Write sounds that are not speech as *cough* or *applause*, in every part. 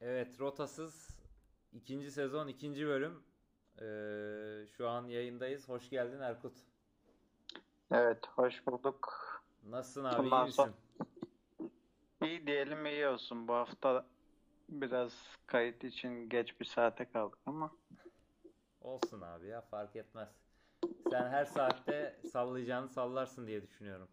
Evet, Rotasız ikinci sezon ikinci bölüm. Ee, şu an yayındayız. Hoş geldin Erkut. Evet, hoş bulduk. Nasılsın abi? iyi Bundan misin? iyi diyelim iyi olsun. Bu hafta biraz kayıt için geç bir saate kaldık ama Olsun abi ya fark etmez. Sen her saatte sallayacağını sallarsın diye düşünüyorum.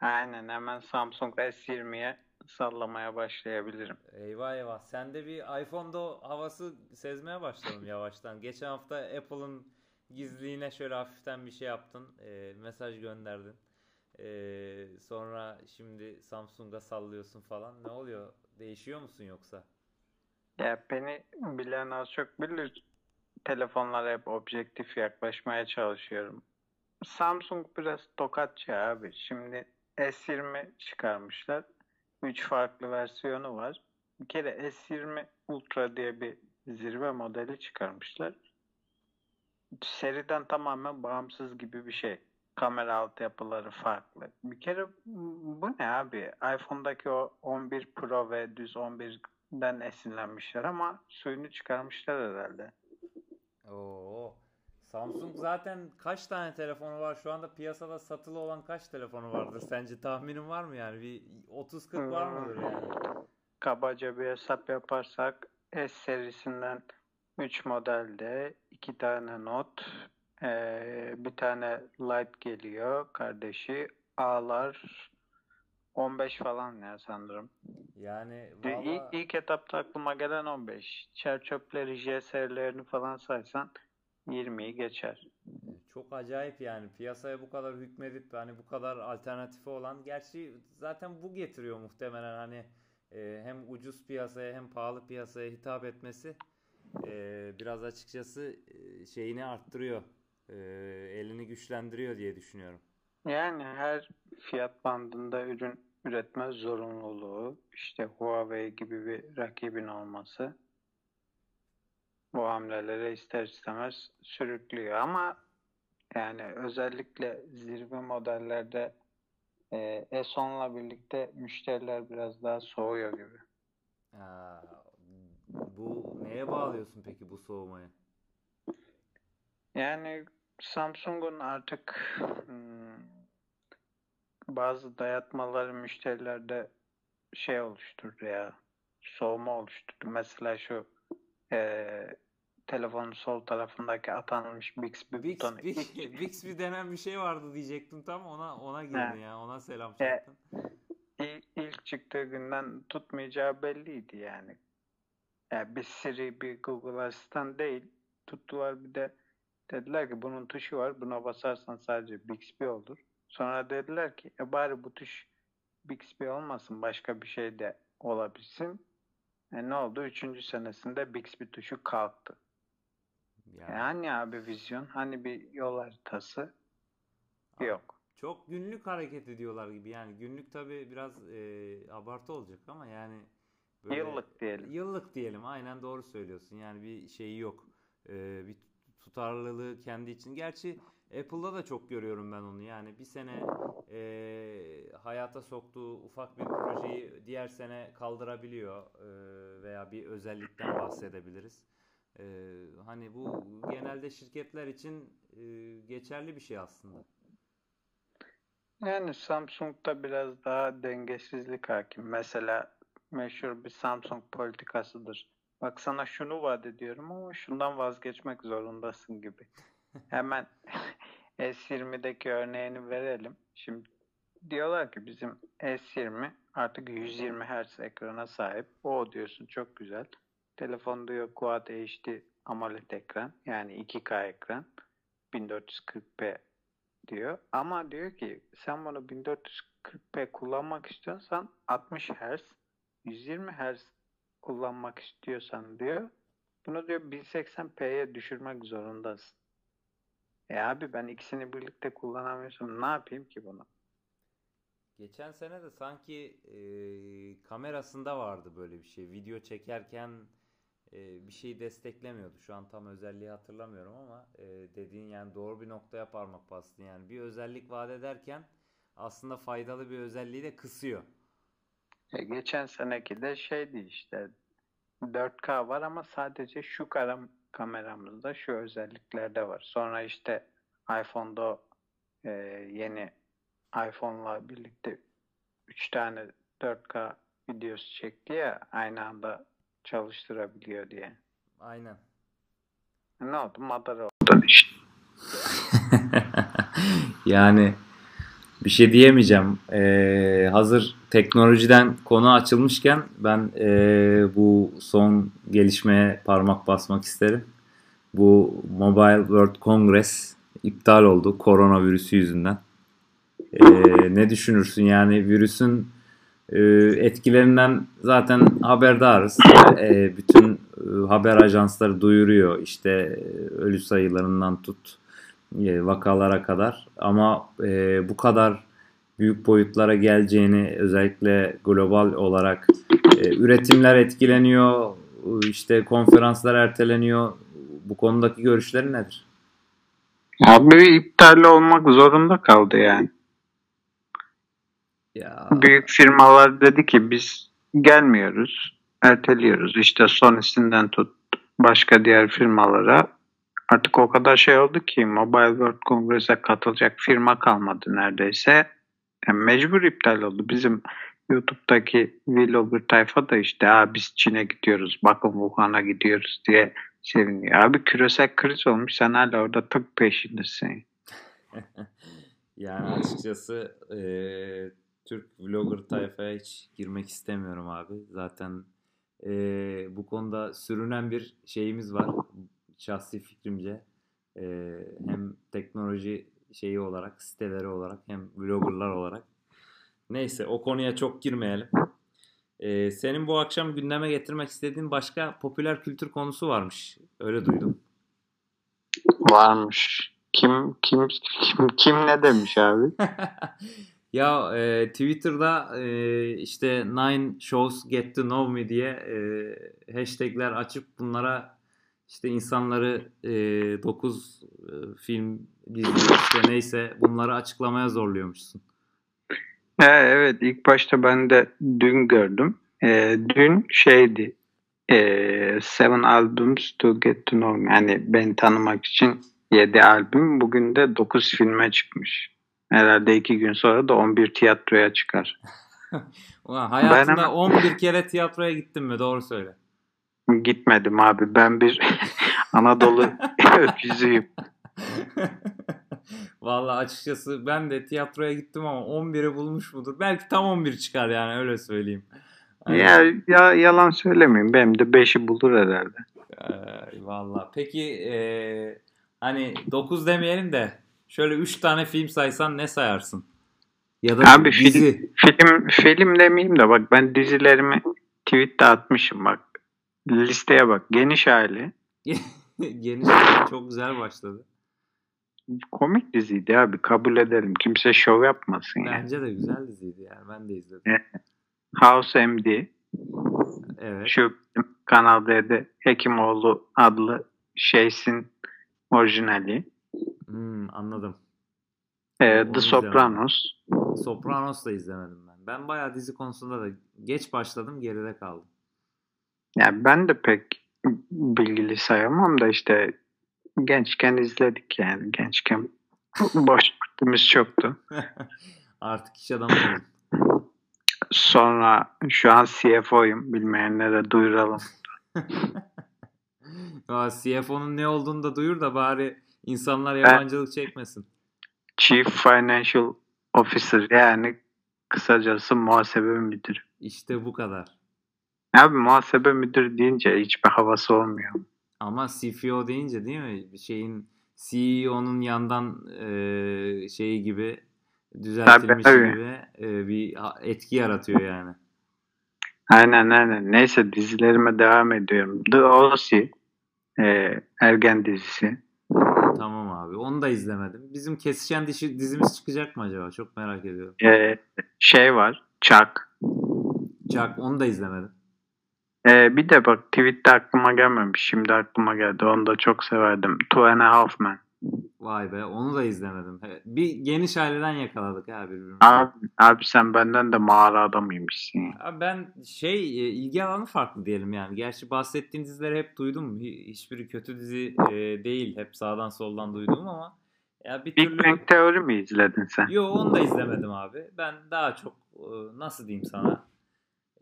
aynen hemen Samsung S20'ye sallamaya başlayabilirim. Eyvah eyvah. Sen de bir iPhone'da o havası sezmeye başladım yavaştan. Geçen hafta Apple'ın gizliliğine şöyle hafiften bir şey yaptın. e, mesaj gönderdin. E, sonra şimdi Samsung'a sallıyorsun falan. Ne oluyor? Değişiyor musun yoksa? Ya beni bilen az çok bilir. Telefonlara hep objektif yaklaşmaya çalışıyorum. Samsung biraz tokatçı abi. Şimdi S20 çıkarmışlar. 3 farklı versiyonu var. Bir kere S20 Ultra diye bir zirve modeli çıkarmışlar. Seriden tamamen bağımsız gibi bir şey. Kamera altyapıları farklı. Bir kere bu ne abi? iPhone'daki o 11 Pro ve düz 11'den esinlenmişler ama suyunu çıkarmışlar herhalde. Oo. Samsung zaten kaç tane telefonu var? Şu anda piyasada satılı olan kaç telefonu vardır? Sence tahminin var mı yani? Bir 30-40 var mıdır yani? Kabaca bir hesap yaparsak S serisinden 3 modelde 2 tane Note, eee, bir tane Lite geliyor kardeşi. A'lar 15 falan ya sanırım. Yani İlk, valla ilk etapta aklıma gelen 15. Çerçöpleri, J serilerini falan saysan 20'yi geçer. çok acayip yani piyasaya bu kadar hükmedip hani bu kadar alternatifi olan gerçi zaten bu getiriyor muhtemelen hani e, hem ucuz piyasaya hem pahalı piyasaya hitap etmesi e, biraz açıkçası e, şeyini arttırıyor. E, elini güçlendiriyor diye düşünüyorum. Yani her fiyat bandında ürün üretme zorunluluğu, işte Huawei gibi bir rakibin olması bu hamlelere ister istemez sürüklüyor. Ama yani özellikle zirve modellerde e, S10'la birlikte müşteriler biraz daha soğuyor gibi. Aa, bu neye bağlıyorsun peki bu soğumayı? Yani Samsung'un artık hmm, bazı dayatmaları müşterilerde şey oluşturdu ya. Soğuma oluşturdu. Mesela şu eee telefonun sol tarafındaki atanmış Bixby Bix, butonu. Bix, Bixby denen bir şey vardı diyecektim tam ona ona girdin ya ona selam E, çaktın. ilk, ilk çıktığı günden tutmayacağı belliydi yani. Yani bir Siri, bir Google Asistan değil. Tuttular bir de dediler ki bunun tuşu var. Buna basarsan sadece Bixby olur. Sonra dediler ki e bari bu tuş Bixby olmasın başka bir şey de olabilsin. E ne oldu? Üçüncü senesinde Bixby tuşu kalktı. E Yani hani abi vizyon? Hani bir yol haritası? abi Yok. çok günlük hareket ediyorlar gibi yani günlük tabii biraz e, abartı olacak ama yani böyle Yıllık diyelim. yıllık diyelim aynen doğru söylüyorsun yani bir şeyi yok E, bir tutarlılığı kendi için gerçi Apple'da da çok görüyorum ben onu yani bir sene e, hayata soktuğu ufak bir projeyi diğer sene kaldırabiliyor E, veya bir özellikten bahsedebiliriz. E, hani bu genelde şirketler için e, geçerli bir şey aslında. Yani Samsung'da biraz daha dengesizlik hakim. Mesela meşhur bir Samsung politikasıdır. Bak sana şunu vaat ediyorum ama şundan vazgeçmek zorundasın gibi. *laughs* Hemen S20'deki örneğini verelim. Şimdi diyorlar ki bizim S20 artık 120 Hz ekrana sahip. O diyorsun çok güzel. Telefon diyor Quad HD AMOLED ekran yani 2K ekran 1440p diyor. Ama diyor ki sen bunu 1440p kullanmak istiyorsan 60 Hz 120 Hz kullanmak istiyorsan diyor bunu diyor 1080p'ye düşürmek zorundasın. E abi ben ikisini birlikte kullanamıyorsam ne yapayım ki bunu? Geçen sene de sanki e, kamerasında vardı böyle bir şey. Video çekerken e, bir şeyi desteklemiyordu. Şu an tam özelliği hatırlamıyorum ama e, dediğin yani doğru bir noktaya parmak bastın. Yani bir özellik vaat ederken aslında faydalı bir özelliği de kısıyor. E, geçen seneki de şeydi işte 4K var ama sadece şu karam kameramızda şu özelliklerde var. Sonra işte iPhone'da e, yeni iPhone'la birlikte 3 tane 4K videosu çekti ya aynı anda çalıştırabiliyor diye. Aynen. Ne oldu? Madara *laughs* oldu işte. yani bir şey diyemeyeceğim. Ee, hazır teknolojiden konu açılmışken ben e, bu son gelişmeye parmak basmak isterim. Bu Mobile World Congress iptal oldu koronavirüsü yüzünden. Ee, ne düşünürsün yani virüsün e, etkilerinden zaten haberdarız. E, bütün e, haber ajansları duyuruyor işte ölü sayılarından tut e, vakalara kadar ama e, bu kadar büyük boyutlara geleceğini özellikle global olarak e, üretimler etkileniyor işte konferanslar erteleniyor bu konudaki görüşleri nedir? Abi iptal olmak zorunda kaldı yani. Ya. Büyük firmalar dedi ki biz gelmiyoruz, erteliyoruz. İşte Sony'sinden tut başka diğer firmalara artık o kadar şey oldu ki Mobile World Congress'e katılacak firma kalmadı neredeyse. Yani mecbur iptal oldu. Bizim YouTube'daki vlogger tayfa da işte Aa, biz Çin'e gidiyoruz, bakın Wuhan'a gidiyoruz diye seviniyor. Abi küresel kriz olmuş sen hala orada tık peşindesin. *laughs* yani açıkçası e, Türk vlogger tayfaya hiç girmek istemiyorum abi. Zaten e, bu konuda sürünen bir şeyimiz var. Şahsi fikrimce. E, hem teknoloji şeyi olarak, siteleri olarak hem vloggerlar olarak. Neyse o konuya çok girmeyelim. Ee, senin bu akşam gündeme getirmek istediğin başka popüler kültür konusu varmış. Öyle duydum. Varmış. Kim kim kim kim ne demiş abi? *laughs* ya e, Twitter'da e, işte Nine Shows Get to Know Me diye e, hashtagler açıp bunlara işte insanları e, 9 e, film dizi işte neyse bunları açıklamaya zorluyormuşsun. Evet ilk başta ben de dün gördüm. E, dün şeydi e, Seven Albums to Get to Know Me. Yani beni tanımak için 7 albüm. Bugün de 9 filme çıkmış. Herhalde 2 gün sonra da 11 tiyatroya çıkar. *laughs* Ulan hayatında ben 11 kere tiyatroya gittin mi? Doğru söyle. Gitmedim abi. Ben bir *laughs* Anadolu *laughs* öküzüyüm. *laughs* Vallahi açıkçası ben de tiyatroya gittim ama 11'i bulmuş mudur? Belki tam 11 çıkar yani öyle söyleyeyim. Hani... Ya, ya yalan söylemeyeyim. Benim de 5'i bulur herhalde. Ee, Valla. Peki e, hani 9 demeyelim de şöyle 3 tane film saysan ne sayarsın? Ya da Abi dizi. Film, film, film demeyeyim de bak ben dizilerimi tweette atmışım bak. Listeye bak. Geniş aile. *laughs* Geniş aile çok güzel başladı komik diziydi abi kabul edelim. Kimse şov yapmasın yani. Bence de güzel diziydi yani. Ben de izledim. House MD. Evet. Şu Kanal D'de Hekimoğlu adlı şeysin orijinali. Hmm, anladım. Ee, The Sopranos. İzlemedim. Sopranos da izlemedim ben. Ben bayağı dizi konusunda da geç başladım geride kaldım. Yani ben de pek bilgili sayamam da işte gençken izledik yani. Gençken *laughs* boş vaktimiz çoktu. *laughs* Artık iş adamı. Sonra şu an CFO'yum. Bilmeyenlere duyuralım. *laughs* ya CFO'nun ne olduğunu da duyur da bari insanlar yabancılık çekmesin. Chief Financial Officer yani kısacası muhasebe müdürü. İşte bu kadar. Abi muhasebe müdürü deyince hiçbir havası olmuyor. Ama CFO deyince değil mi? Bir şeyin CEO'nun yandan e, şeyi gibi düzeltilmiş tabii, tabii. gibi e, bir etki yaratıyor yani. Aynen aynen. Neyse dizilerime devam ediyorum. The O.C. E, Ergen dizisi. Tamam abi. Onu da izlemedim. Bizim kesişen dişi, dizimiz çıkacak mı acaba? Çok merak ediyorum. E, şey var. Chuck. Chuck. Onu da izlemedim. Ee, bir de bak tweette aklıma gelmemiş. Şimdi aklıma geldi. Onu da çok severdim. Two and a Half Men. Vay be onu da izlemedim. Bir geniş aileden yakaladık ha birbirimizi. Abi, abi sen benden de mağara adamıymışsın. ya. Abi ben şey e, ilgi alanı farklı diyelim yani. Gerçi bahsettiğin dizileri hep duydum. Hi- Hiçbiri kötü dizi e, değil. Hep sağdan soldan duydum ama ya bir Big türlü Bang Theory mi izledin sen? Yo onu da izlemedim abi. Ben daha çok e, nasıl diyeyim sana?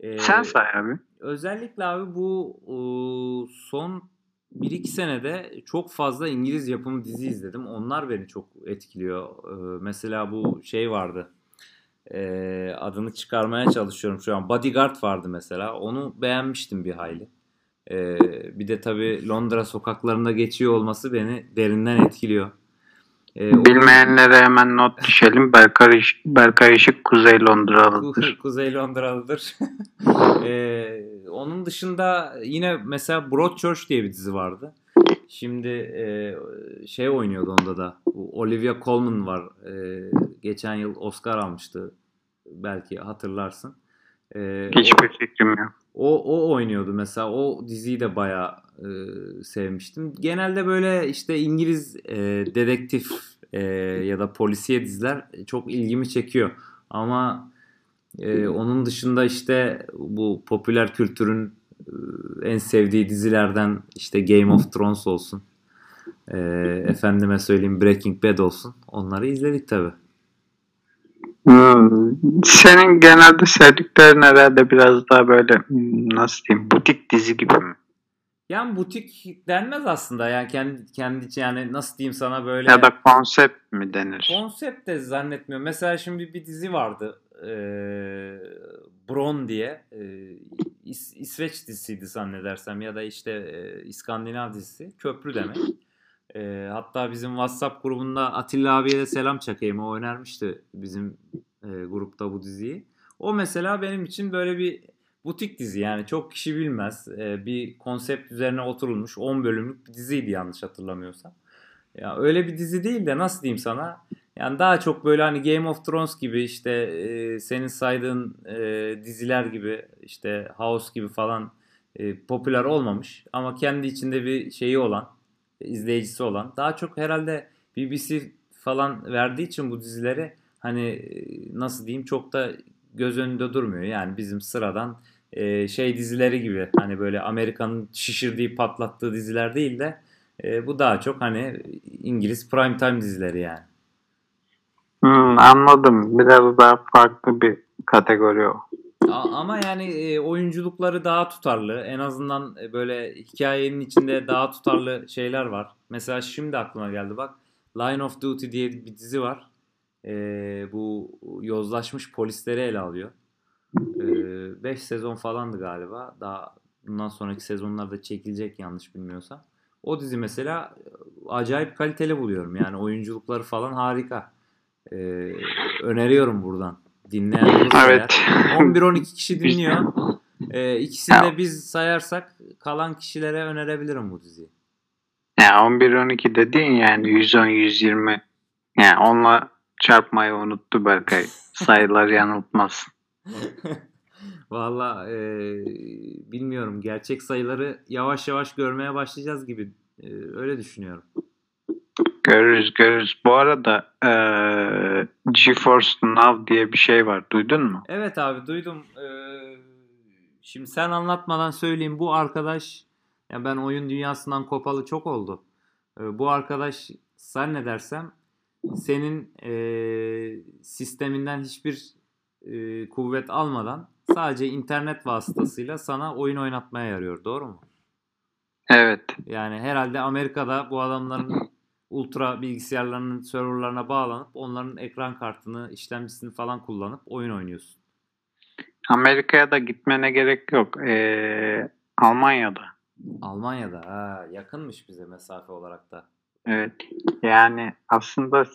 E, Sen say abi. Özellikle abi bu e, son 1-2 senede çok fazla İngiliz yapımı dizi izledim. Onlar beni çok etkiliyor. E, mesela bu şey vardı. E, adını çıkarmaya çalışıyorum şu an. Bodyguard vardı mesela. Onu beğenmiştim bir hayli. Bir de tabii Londra sokaklarında geçiyor olması beni derinden etkiliyor. E, onun- Bilmeyenlere hemen not düşelim. Berkay, Berkay Işık Kuzey Londralıdır. Ku- Kuzey Londralıdır. *laughs* Ee, onun dışında yine mesela Broadchurch diye bir dizi vardı. Şimdi e, şey oynuyordu onda da. Olivia Colman var. Ee, geçen yıl Oscar almıştı. Belki hatırlarsın. Ee, o- Hiçbir fikrim yok. O, o oynuyordu mesela. O diziyi de bayağı e, sevmiştim. Genelde böyle işte İngiliz e, dedektif e, ya da polisiye diziler çok ilgimi çekiyor. Ama e, onun dışında işte bu popüler kültürün e, en sevdiği dizilerden işte Game of Thrones olsun. E, efendime söyleyeyim Breaking Bad olsun. Onları izledik tabi. Hmm, Senin genelde sevdiklerin herhalde biraz daha böyle hmm, nasıl diyeyim butik dizi gibi mi? Yani butik denmez aslında. Yani kendi kendi yani nasıl diyeyim sana böyle Ya da konsept mi denir? Konsept de zannetmiyorum. Mesela şimdi bir dizi vardı. Eee Bron diye. Eee, İs- İsveç dizisiydi zannedersem ya da işte eee, İskandinav dizisi. Köprü demek. Eee, hatta bizim WhatsApp grubunda Atilla abiye de selam çakayım. O önermişti bizim eee, grupta bu diziyi. O mesela benim için böyle bir butik dizi yani çok kişi bilmez. Eee, bir konsept üzerine oturulmuş 10 bölümlük bir diziydi yanlış hatırlamıyorsam. Ya öyle bir dizi değil de nasıl diyeyim sana? Yani daha çok böyle hani Game of Thrones gibi işte e, senin saydığın e, diziler gibi işte House gibi falan e, popüler olmamış ama kendi içinde bir şeyi olan izleyicisi olan daha çok herhalde BBC falan verdiği için bu dizileri hani e, nasıl diyeyim çok da göz önünde durmuyor. Yani bizim sıradan e, şey dizileri gibi hani böyle Amerika'nın şişirdiği patlattığı diziler değil de e, bu daha çok hani İngiliz prime time dizileri yani. Hmm, anladım. Biraz daha farklı bir kategori o. Ama yani e, oyunculukları daha tutarlı. En azından e, böyle hikayenin içinde daha tutarlı şeyler var. Mesela şimdi aklıma geldi bak. Line of Duty diye bir dizi var. E, bu yozlaşmış polisleri ele alıyor. 5 sezon falandı galiba. Daha bundan sonraki sezonlarda çekilecek yanlış bilmiyorsam. O dizi mesela e, acayip kaliteli buluyorum. Yani oyunculukları falan harika. E, öneriyorum buradan. Dinleyen olursa. Evet. 11-12 kişi dinliyor. Ee, ikisini de biz sayarsak kalan kişilere önerebilirim bu diziyi. Ya 11-12 dediğin yani 110-120 yani onunla çarpmayı unuttu Berkay. Sayılar yanıltmaz. *laughs* Valla e, bilmiyorum. Gerçek sayıları yavaş yavaş görmeye başlayacağız gibi. E, öyle düşünüyorum. Görürüz görürüz. Bu arada eee GeForce Now diye bir şey var. Duydun mu? Evet abi duydum. Ee, şimdi sen anlatmadan söyleyeyim. Bu arkadaş ya ben oyun dünyasından kopalı çok oldu. Ee, bu arkadaş zannedersem senin ee, sisteminden hiçbir ee, kuvvet almadan sadece internet vasıtasıyla sana oyun oynatmaya yarıyor. Doğru mu? Evet. Yani herhalde Amerika'da bu adamların ultra bilgisayarlarının serverlarına bağlanıp onların ekran kartını, işlemcisini falan kullanıp oyun oynuyorsun. Amerika'ya da gitmene gerek yok. Eee, Almanya'da. Almanya'da ha, yakınmış bize mesafe olarak da. Evet. Yani aslında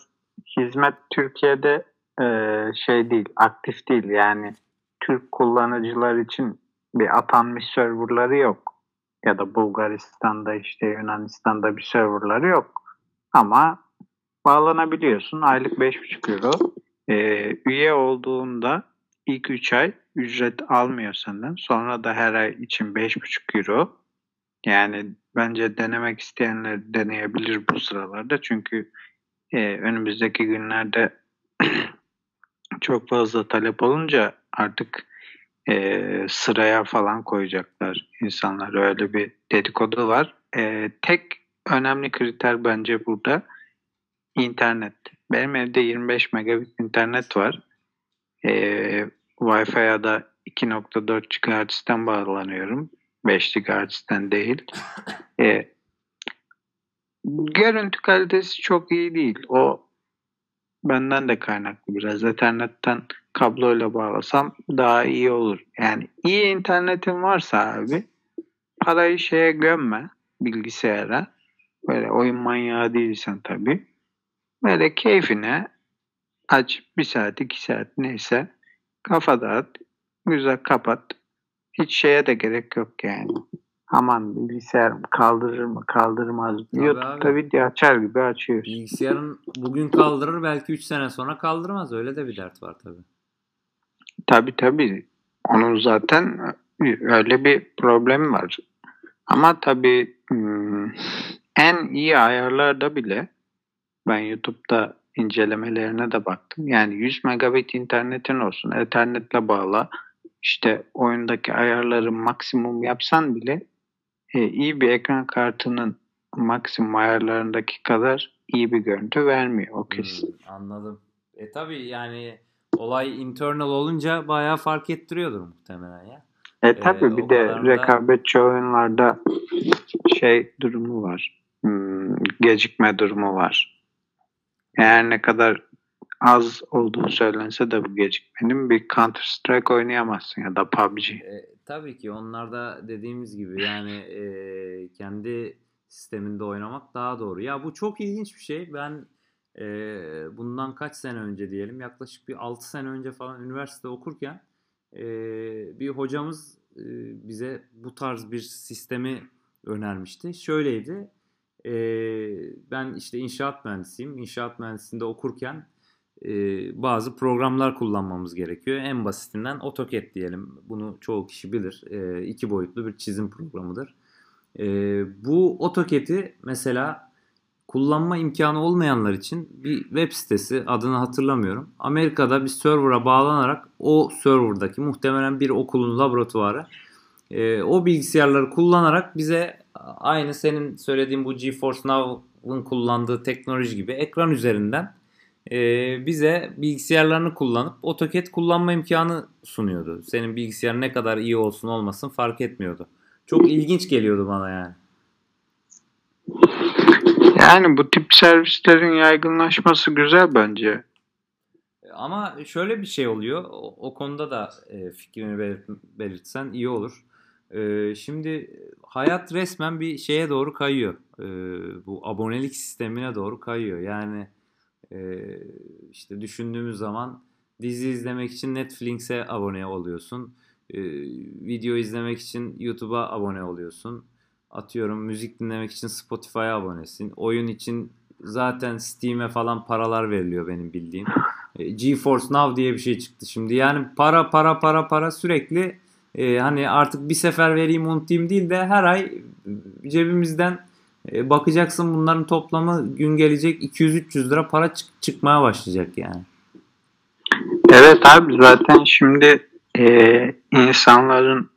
hizmet Türkiye'de eee, şey değil, aktif değil. Yani Türk kullanıcılar için bir atanmış serverları yok. Ya da Bulgaristan'da işte Yunanistan'da bir serverları yok. Ama bağlanabiliyorsun. Aylık 5,5 euro. Eee, üye olduğunda ilk 3 ay ücret almıyor senden. Sonra da her ay için 5,5 euro. Yani bence denemek isteyenler deneyebilir bu sıralarda. Çünkü e, önümüzdeki günlerde *clears throat* çok fazla talep olunca artık e, sıraya falan koyacaklar insanlar. Öyle bir dedikodu var. E, tek önemli kriter bence burada internet. Benim evde 25 megabit internet var. E, Wi-Fi'ye da 2.4 GHz'den bağlanıyorum. 5 GHz'den değil. E, görüntü kalitesi çok iyi değil. O benden de kaynaklı biraz. Ethernetten kabloyla bağlasam daha iyi olur. Yani iyi internetin varsa abi parayı şeye gömme bilgisayara. Böyle oyun manyağı değilsen tabii. Böyle keyfine aç bir saat iki saat neyse kafa dağıt güzel kapat. Hiç şeye de gerek yok yani. Aman bilgisayar kaldırır mı kaldırmaz mı? Tabii YouTube'da abi. video açar gibi açıyoruz. Bilgisayarın bugün kaldırır belki 3 sene sonra kaldırmaz. Öyle de bir dert var tabii. Tabii tabii. Onun zaten öyle bir problemi var. Ama tabii hmm, en iyi ayarlarda bile ben YouTube'da incelemelerine de baktım. Yani 100 megabit internetin olsun. Ethernetle bağla. İşte oyundaki ayarları maksimum yapsan bile e, iyi bir ekran kartının maksimum ayarlarındaki kadar iyi bir görüntü vermiyor. O kesin. Hmm, anladım. E tabii yani olay internal olunca bayağı fark ettiriyordur muhtemelen ya. E tabii o bir de kadar da- rekabetçi oyunlarda şey durumu var. Hmm, gecikme durumu var. Eğer ne kadar az olduğu söylense de bu gecikmenin bir Counter Strike oynayamazsın ya da PUBG. E, tabii ki onlar da dediğimiz gibi yani e, kendi sisteminde oynamak daha doğru. Ya bu çok ilginç bir şey. Ben e, bundan kaç sene önce diyelim yaklaşık bir 6 sene önce falan üniversite okurken e, bir hocamız e, bize bu tarz bir sistemi önermişti. Şöyleydi. E, ben işte inşaat mühendisiyim. İnşaat mühendisliğinde okurken e, bazı programlar kullanmamız gerekiyor. En basitinden AutoCAD diyelim. Bunu çoğu kişi bilir. E, iki boyutlu bir çizim programıdır. E, bu AutoCAD'i mesela kullanma imkanı olmayanlar için bir web sitesi adını hatırlamıyorum. Amerika'da bir server'a bağlanarak o server'daki muhtemelen bir okulun laboratuvarı e, o bilgisayarları kullanarak bize aynı senin söylediğin bu GeForce Now'ın kullandığı teknoloji gibi ekran üzerinden e, bize bilgisayarlarını kullanıp AutoCAD kullanma imkanı sunuyordu. Senin bilgisayar ne kadar iyi olsun olmasın fark etmiyordu. Çok ilginç geliyordu bana yani. Yani bu tip servislerin yaygınlaşması güzel bence. Ama şöyle bir şey oluyor. O, o konuda da e, fikrini belirt- belirtsen iyi olur. E, şimdi hayat resmen bir şeye doğru kayıyor. E, bu abonelik sistemine doğru kayıyor. Yani e, işte düşündüğümüz zaman dizi izlemek için Netflix'e abone oluyorsun. E, video izlemek için YouTube'a abone oluyorsun. Atıyorum müzik dinlemek için Spotify'a abonesin. Oyun için zaten Steam'e falan paralar veriliyor benim bildiğim. *laughs* E, GeForce Now diye bir şey çıktı şimdi. Yani para para para para sürekli e, hani artık bir sefer vereyim unutayım değil de her ay cebimizden e, bakacaksın bunların toplamı gün gelecek 200-300 lira para çık- çıkmaya başlayacak yani. Evet abi zaten şimdi e, insanların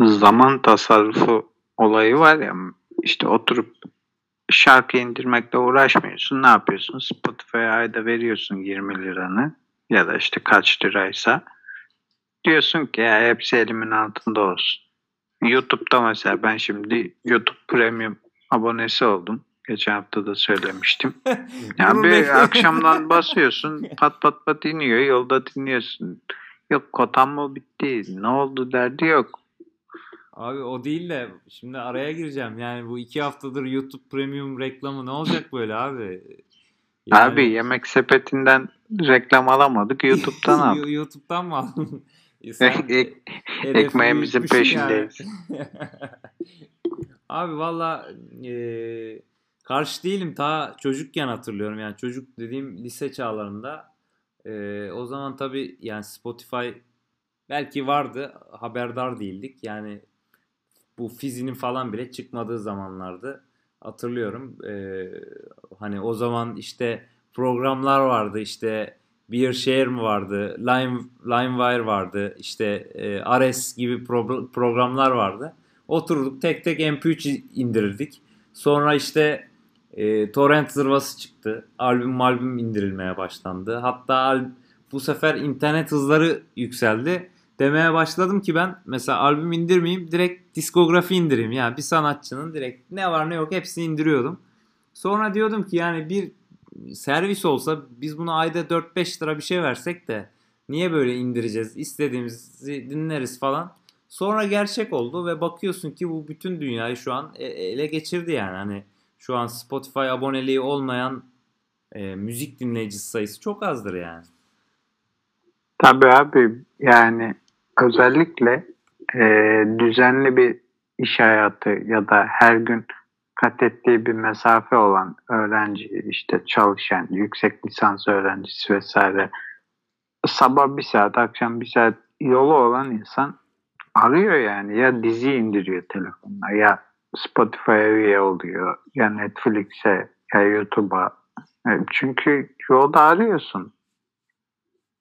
zaman tasarrufu olayı var ya işte oturup şarkı indirmekle uğraşmıyorsun. Ne yapıyorsun? Spotify'a ayda veriyorsun 20 liranı ya da işte kaç liraysa. Diyorsun ki ya hepsi elimin altında olsun. YouTube'da mesela ben şimdi YouTube Premium abonesi oldum. Geçen hafta da söylemiştim. *laughs* Ya Bunu bir akşamdan *laughs* basıyorsun pat pat pat iniyor yolda dinliyorsun. Yok kotam mı bitti ne oldu derdi yok. Abi o değil de şimdi araya gireceğim. Yani bu iki haftadır YouTube Premium reklamı ne olacak böyle abi? Yani- Abi yemek sepetinden reklam alamadık YouTube'dan *laughs* aldık. Yo- YouTube'dan mı aldın? E Ek- ekmeğimizin büyütmüşsün yani. peşindeyiz. *laughs* Abi valla e, karşı değilim. Ta çocukken hatırlıyorum. Yani çocuk dediğim lise çağlarında. E, o zaman tabii yani Spotify belki vardı haberdar değildik. Yani bu fizinin falan bile çıkmadığı zamanlardı. Hatırlıyorum. Ee, hani o zaman işte programlar vardı. İşte bir Share mi vardı? Line, LimeWire vardı. İşte e, Ares gibi pro- programlar vardı. Oturduk tek tek MP3 indirirdik. Sonra işte e, torrent zırvası çıktı. Albüm albüm indirilmeye başlandı. Hatta bu sefer internet hızları yükseldi. Demeye başladım ki ben mesela albüm indirmeyeyim direkt diskografi indireyim. Yani bir sanatçının direkt ne var ne yok hepsini indiriyordum. Sonra diyordum ki yani bir servis olsa biz bunu ayda 4-5 lira bir şey versek de niye böyle indireceğiz? İstediğimizi dinleriz falan. Sonra gerçek oldu ve bakıyorsun ki bu bütün dünyayı şu an e, ele geçirdi yani. Hani şu an Spotify aboneliği olmayan e, müzik dinleyicisi sayısı çok azdır yani. Tabii abi yani özellikle e, düzenli bir iş hayatı ya da her gün kat ettiği bir mesafe olan öğrenci işte çalışan yüksek lisans öğrencisi vesaire sabah bir saat akşam bir saat yolu olan insan arıyor yani ya dizi indiriyor telefonuna ya Spotify'a üye oluyor ya Netflix'e ya YouTube'a e, çünkü yolda arıyorsun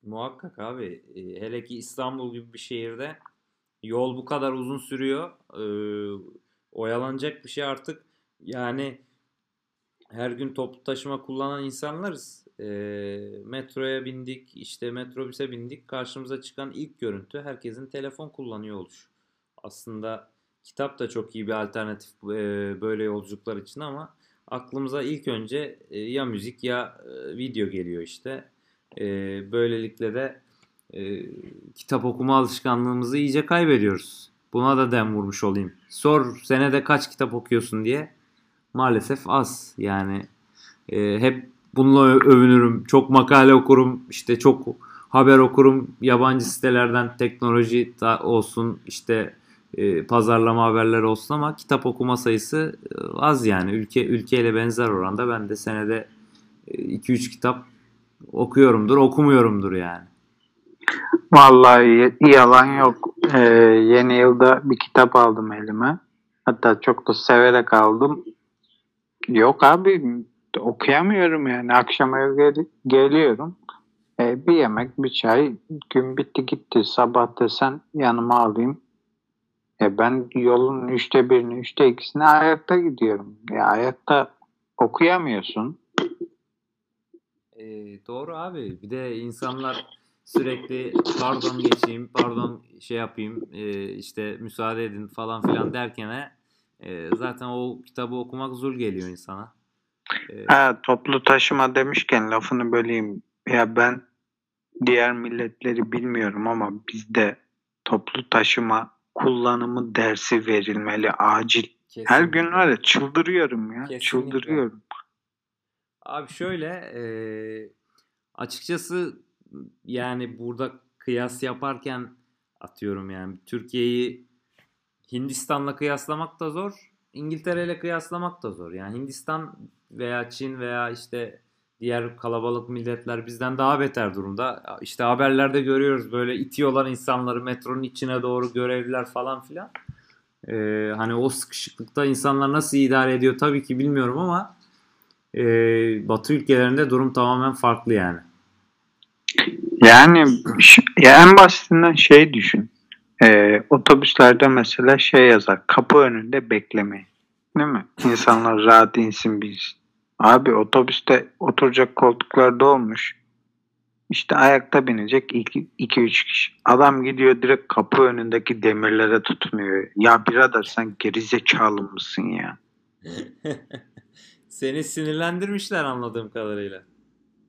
Muhakkak abi. E, hele ki İstanbul gibi bir şehirde yol bu kadar uzun sürüyor. Ee, oyalanacak bir şey artık. Yani her gün toplu taşıma kullanan insanlarız. E, metroya bindik, işte metrobüse bindik. Karşımıza çıkan ilk görüntü herkesin telefon kullanıyor oluş. Aslında kitap da çok iyi bir alternatif e, böyle yolculuklar için ama aklımıza ilk önce e, ya müzik ya e, video geliyor işte. E, böylelikle de e, kitap okuma alışkanlığımızı iyice kaybediyoruz. Buna da dem vurmuş olayım. Sor senede kaç kitap okuyorsun diye. Maalesef az. Yani e, hep bununla övünürüm. Çok makale okurum. işte çok haber okurum. Yabancı sitelerden teknoloji olsun işte e, pazarlama haberleri olsun ama kitap okuma sayısı e, az yani. Ülke ülkeyle benzer oranda ben de senede 2-3 e, kitap okuyorumdur, okumuyorumdur yani. Vallahi yalan yok. Ee, yeni yılda bir kitap aldım elime. Hatta çok da severek aldım. Yok abi okuyamıyorum yani. Akşama gel- geliyorum. Ee, bir yemek, bir çay. Gün bitti gitti. Sabah desen yanıma alayım. E ben yolun üçte birini, üçte ikisini ayakta gidiyorum. Ya ayakta okuyamıyorsun. E, doğru abi. Bir de insanlar sürekli pardon geçeyim, pardon şey yapayım, e, işte müsaade edin falan filan derken e, zaten o kitabı okumak zul geliyor insana. E, ha, toplu taşıma demişken lafını böleyim. Ya ben diğer milletleri bilmiyorum ama bizde toplu taşıma kullanımı dersi verilmeli acil. Kesinlikle. Her gün var ya çıldırıyorum ya. Kesinlikle. Çıldırıyorum. Abi şöyle e, açıkçası yani burada kıyas yaparken atıyorum yani Türkiye'yi Hindistan'la kıyaslamak da zor. İngiltere ile kıyaslamak da zor. Yani Hindistan veya Çin veya işte diğer kalabalık milletler bizden daha beter durumda. İşte haberlerde görüyoruz böyle itiyorlar insanları metronun içine doğru görevliler falan filan. Ee, hani o sıkışıklıkta insanlar nasıl idare ediyor tabii ki bilmiyorum ama e, Batı ülkelerinde durum tamamen farklı yani. Yani ya en basitinden şey düşün. Ee, otobüslerde mesela şey yazar. Kapı önünde bekleme. Değil mi? İnsanlar rahat insin bilsin. Abi otobüste oturacak koltuklarda olmuş. İşte ayakta binecek 2-3 kişi. Adam gidiyor direkt kapı önündeki demirlere tutmuyor. Ya birader sen gerizekalı mısın ya? *laughs* Seni sinirlendirmişler anladığım kadarıyla.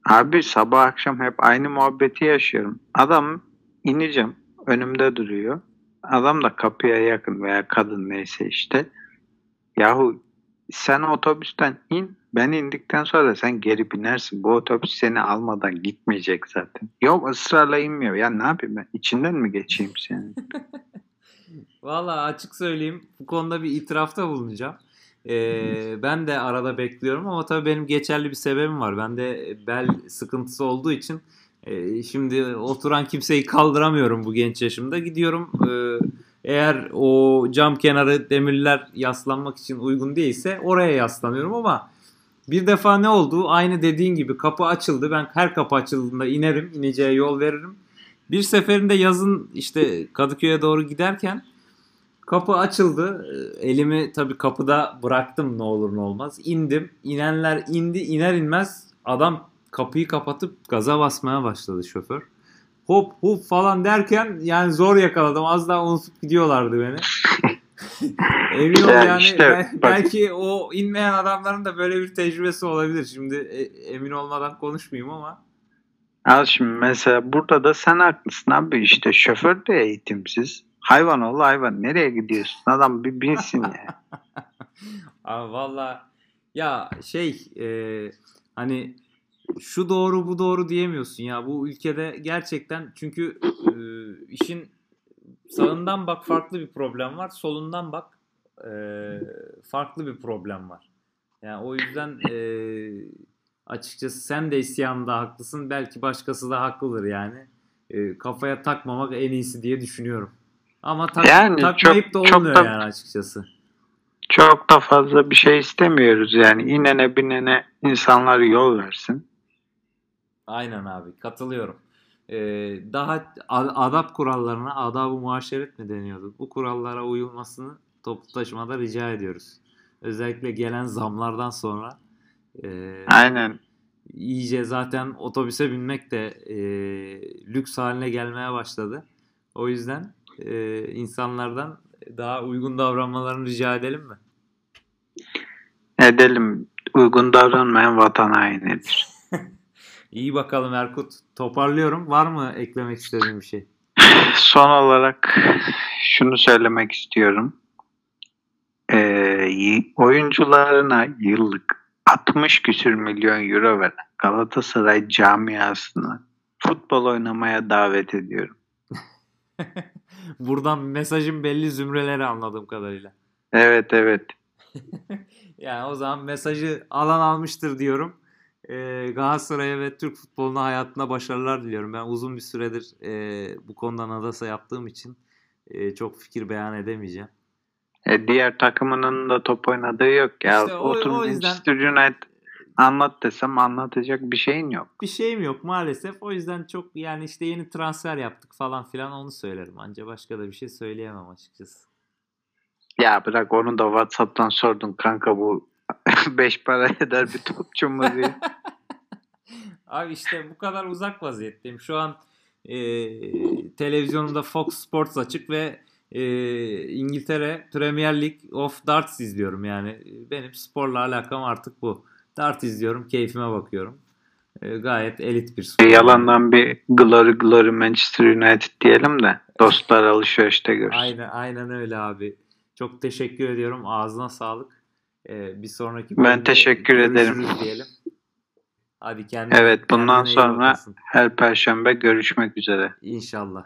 Abi sabah akşam hep aynı muhabbeti yaşıyorum. Adam ineceğim önümde duruyor. Adam da kapıya yakın veya kadın neyse işte. Yahu sen otobüsten in ben indikten sonra sen geri binersin. Bu otobüs seni almadan gitmeyecek zaten. Yok ısrarla inmiyor. Ya ne yapayım ben? İçinden mi geçeyim senin? *laughs* Valla açık söyleyeyim bu konuda bir itirafta bulunacağım. Ee, *laughs* ben de arada bekliyorum ama tabii benim geçerli bir sebebim var. Ben de bel sıkıntısı olduğu için E, şimdi oturan kimseyi kaldıramıyorum bu genç yaşımda. Gidiyorum e, eğer o cam kenarı demirler yaslanmak için uygun değilse oraya yaslanıyorum ama bir defa ne oldu? Aynı dediğin gibi kapı açıldı. Ben her kapı açıldığında inerim, ineceğe yol veririm. Bir seferinde yazın işte Kadıköy'e doğru giderken kapı açıldı. Elimi tabii kapıda bıraktım ne olur ne olmaz. İndim. İnenler indi. iner inmez adam kapıyı kapatıp gaza basmaya başladı şoför. Hop hop falan derken yani zor yakaladım. Az daha unutup gidiyorlardı beni. *laughs* Emin ol Ya yani işte bel- belki o inmeyen adamların da böyle bir tecrübesi olabilir. Şimdi e- emin olmadan konuşmayayım ama. Al şimdi mesela burada da sen haklısın abi işte şoför de eğitimsiz. Hayvan ol hayvan. Nereye gidiyorsun? Adam bir binsin ya. *laughs* Abi valla ya şey e, hani şu doğru bu doğru diyemiyorsun ya bu ülkede gerçekten çünkü e, işin sağından bak farklı bir problem var solundan bak e, farklı bir problem var. Yani o yüzden e, açıkçası sen de isyanda haklısın belki başkası da haklıdır yani. E, kafaya takmamak en iyisi diye düşünüyorum. Ama tak, Yani takmayıp çok- da çok olmuyor da- yani açıkçası. Çok da fazla bir şey istemiyoruz yani. inene binene insanlar yol versin. Aynen abi katılıyorum. Ee, daha adap kurallarına adab-ı muaşeret mi deniyordu? Bu kurallara uyulmasını toplu taşımada rica ediyoruz. Özellikle gelen zamlardan sonra e, Aynen. iyice zaten otobüse binmek de e, lüks haline gelmeye başladı. O yüzden e, insanlardan daha uygun davranmalarını rica edelim mi? Edelim. Uygun davranmayan vatan hainidir. İyi bakalım Erkut. Toparlıyorum. Var mı eklemek istediğin bir şey? *laughs* Son olarak şunu söylemek istiyorum. Ee, oyuncularına yıllık 60 küsür milyon euro veren Galatasaray camiasını futbol oynamaya davet ediyorum. *laughs* Buradan mesajın belli zümreleri anladığım kadarıyla. Evet evet. *laughs* Yani o zaman mesajı alan almıştır diyorum. Ee, Galatasaray'a ve Türk futboluna hayatına başarılar diliyorum. Ben uzun bir süredir e, bu konuda nadasa yaptığım için e, çok fikir beyan edemeyeceğim. E, diğer takımının da top oynadığı yok ya. İşte o- Otur o yüzden- Manchester United anlat desem anlatacak bir şeyin yok. Bir şeyim yok maalesef. O yüzden çok yani işte yeni transfer yaptık falan filan onu söylerim. Anca başka da bir şey söyleyemem açıkçası. Ya bırak onu da Whatsapp'tan sordun kanka bu *laughs* 5 para eder bir topçu mu diye. *laughs* Abi işte bu kadar uzak vaziyetteyim. Şu an e, televizyonumda Fox Sports açık ve e, İngiltere Premier League of Darts izliyorum. Yani benim sporla alakam artık bu. Dart izliyorum, keyfime bakıyorum. E, gayet elit bir spor. Yalandan bir glory glory Manchester United diyelim de dostlar alışverişte görsün. Aynen, aynen öyle abi. Çok teşekkür ediyorum. Ağzına sağlık. E, bir sonraki Ben teşekkür ederim. Diyelim. Hadi kendine, Evet, bundan kendine sonra-. Her perşembe görüşmek üzere. İnşallah.